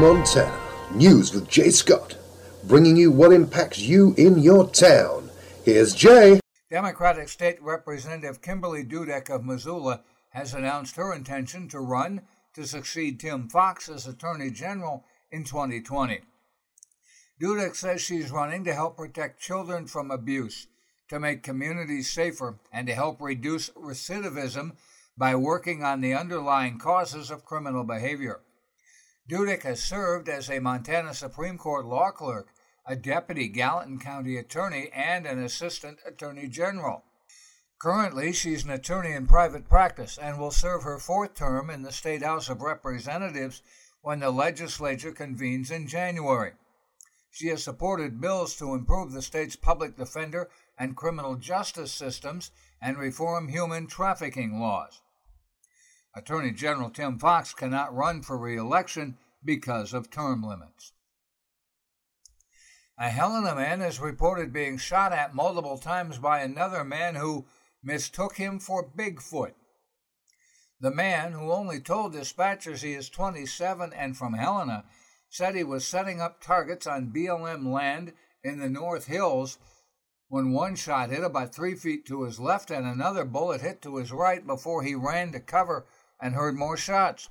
Montana. News with Jay Scott, bringing you what impacts you in your town. Here's Jay. Democratic State Representative Kimberly Dudik of Missoula has announced her intention to run to succeed Tim Fox as Attorney General in 2020. Dudik says she's running to help protect children from abuse, to make communities safer, and to help reduce recidivism by working on the underlying causes of criminal behavior. Dudik has served as a Montana Supreme Court law clerk, a deputy Gallatin County attorney, and an assistant attorney general. Currently, she's an attorney in private practice and will serve her fourth term in the State House of Representatives when the legislature convenes in January. She has supported bills to improve the state's public defender and criminal justice systems and reform human trafficking laws. Attorney General Tim Fox cannot run for re election because of term limits. A Helena man is reported being shot at multiple times by another man who mistook him for Bigfoot. The man, who only told dispatchers he is 27 and from Helena, said he was setting up targets on BLM land in the North Hills when one shot hit about three feet to his left and another bullet hit to his right before he ran to cover and heard more shots.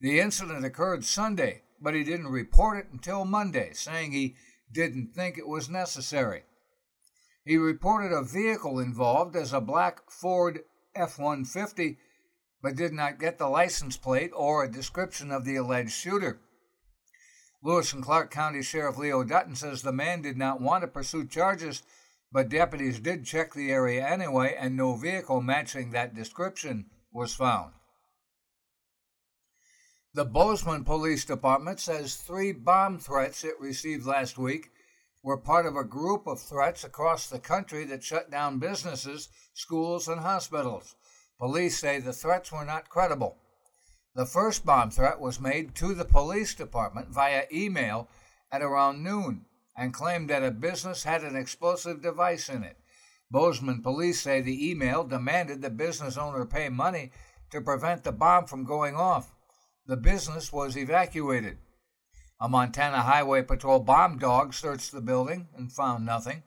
The incident occurred Sunday, but he didn't report it until Monday, saying he didn't think it was necessary. He reported a vehicle involved as a black Ford F 150, but did not get the license plate or a description of the alleged shooter. Lewis and Clark County Sheriff Leo Dutton says the man did not want to pursue charges, but deputies did check the area anyway, and no vehicle matching that description was found. The Bozeman Police Department says three bomb threats it received last week were part of a group of threats across the country that shut down businesses, schools, and hospitals. Police say the threats were not credible. The first bomb threat was made to the police department via email at around noon and claimed that a business had an explosive device in it. Bozeman police say the email demanded the business owner pay money to prevent the bomb from going off. The business was evacuated. A Montana Highway Patrol bomb dog searched the building and found nothing.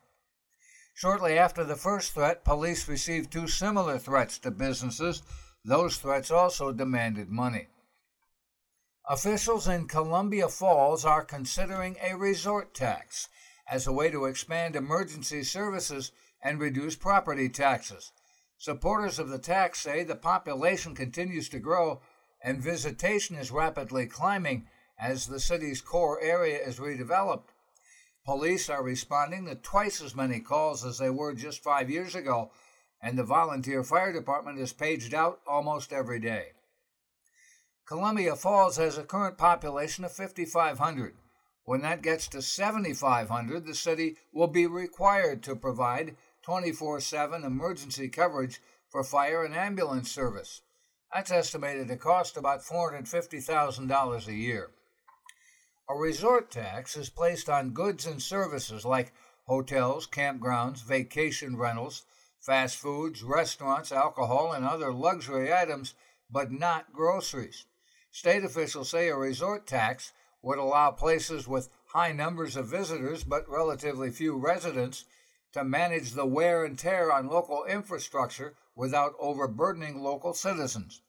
Shortly after the first threat, police received two similar threats to businesses. Those threats also demanded money. Officials in Columbia Falls are considering a resort tax as a way to expand emergency services and reduce property taxes. Supporters of the tax say the population continues to grow and visitation is rapidly climbing as the city's core area is redeveloped. Police are responding to twice as many calls as they were just five years ago, and the volunteer fire department is paged out almost every day. Columbia Falls has a current population of 5,500. When that gets to 7,500, the city will be required to provide 24 7 emergency coverage for fire and ambulance service. That's estimated to cost about $450,000 a year. A resort tax is placed on goods and services like hotels, campgrounds, vacation rentals, fast foods, restaurants, alcohol, and other luxury items, but not groceries. State officials say a resort tax would allow places with high numbers of visitors but relatively few residents to manage the wear and tear on local infrastructure without overburdening local citizens.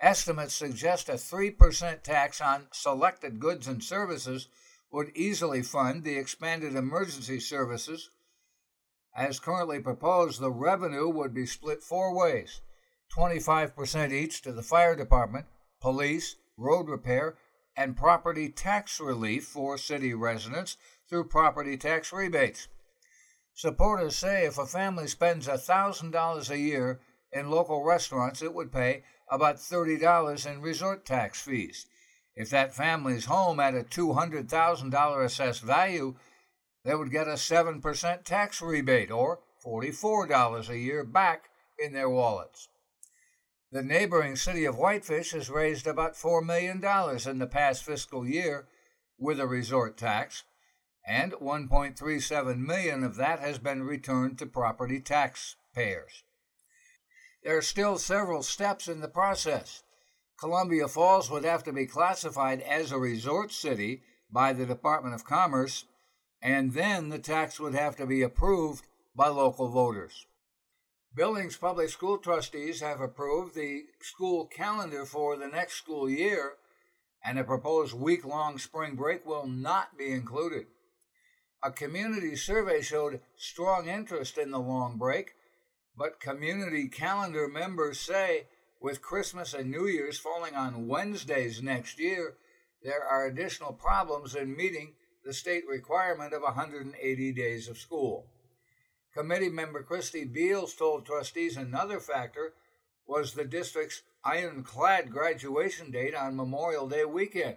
Estimates suggest a 3% tax on selected goods and services would easily fund the expanded emergency services. As currently proposed, the revenue would be split four ways 25% each to the fire department, police, road repair, and property tax relief for city residents through property tax rebates. Supporters say if a family spends $1,000 a year in local restaurants, it would pay about $30 in resort tax fees. If that family's home had a $200,000 assessed value, they would get a 7% tax rebate or $44 a year back in their wallets. The neighboring city of Whitefish has raised about $4 million in the past fiscal year with a resort tax and 1.37 million of that has been returned to property taxpayers. There are still several steps in the process. Columbia Falls would have to be classified as a resort city by the Department of Commerce, and then the tax would have to be approved by local voters. Billings Public School trustees have approved the school calendar for the next school year, and a proposed week long spring break will not be included. A community survey showed strong interest in the long break, but community calendar members say with Christmas and New Year's falling on Wednesdays next year, there are additional problems in meeting the state requirement of 180 days of school. Committee member Christy Beals told trustees another factor was the district's ironclad graduation date on Memorial Day weekend.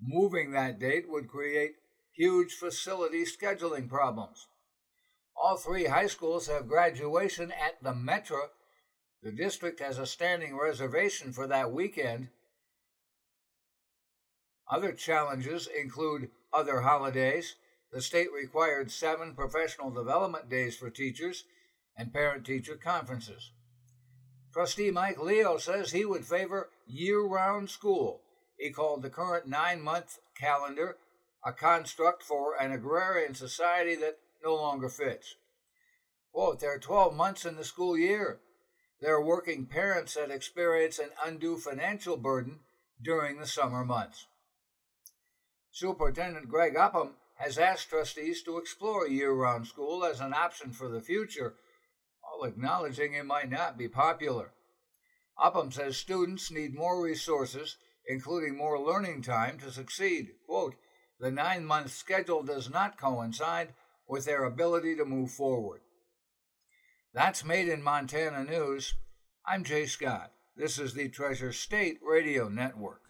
Moving that date would create huge facility scheduling problems. All three high schools have graduation at the Metra. The district has a standing reservation for that weekend. Other challenges include other holidays, the state required seven professional development days for teachers and parent teacher conferences. Trustee Mike Leo says he would favor year round school. He called the current nine month calendar a construct for an agrarian society that no longer fits. Quote, there are 12 months in the school year. There are working parents that experience an undue financial burden during the summer months. Superintendent Greg Upham has asked trustees to explore year round school as an option for the future, while acknowledging it might not be popular. Upham says students need more resources, including more learning time, to succeed. Quote, the nine month schedule does not coincide with their ability to move forward. That's Made in Montana News. I'm Jay Scott. This is the Treasure State Radio Network.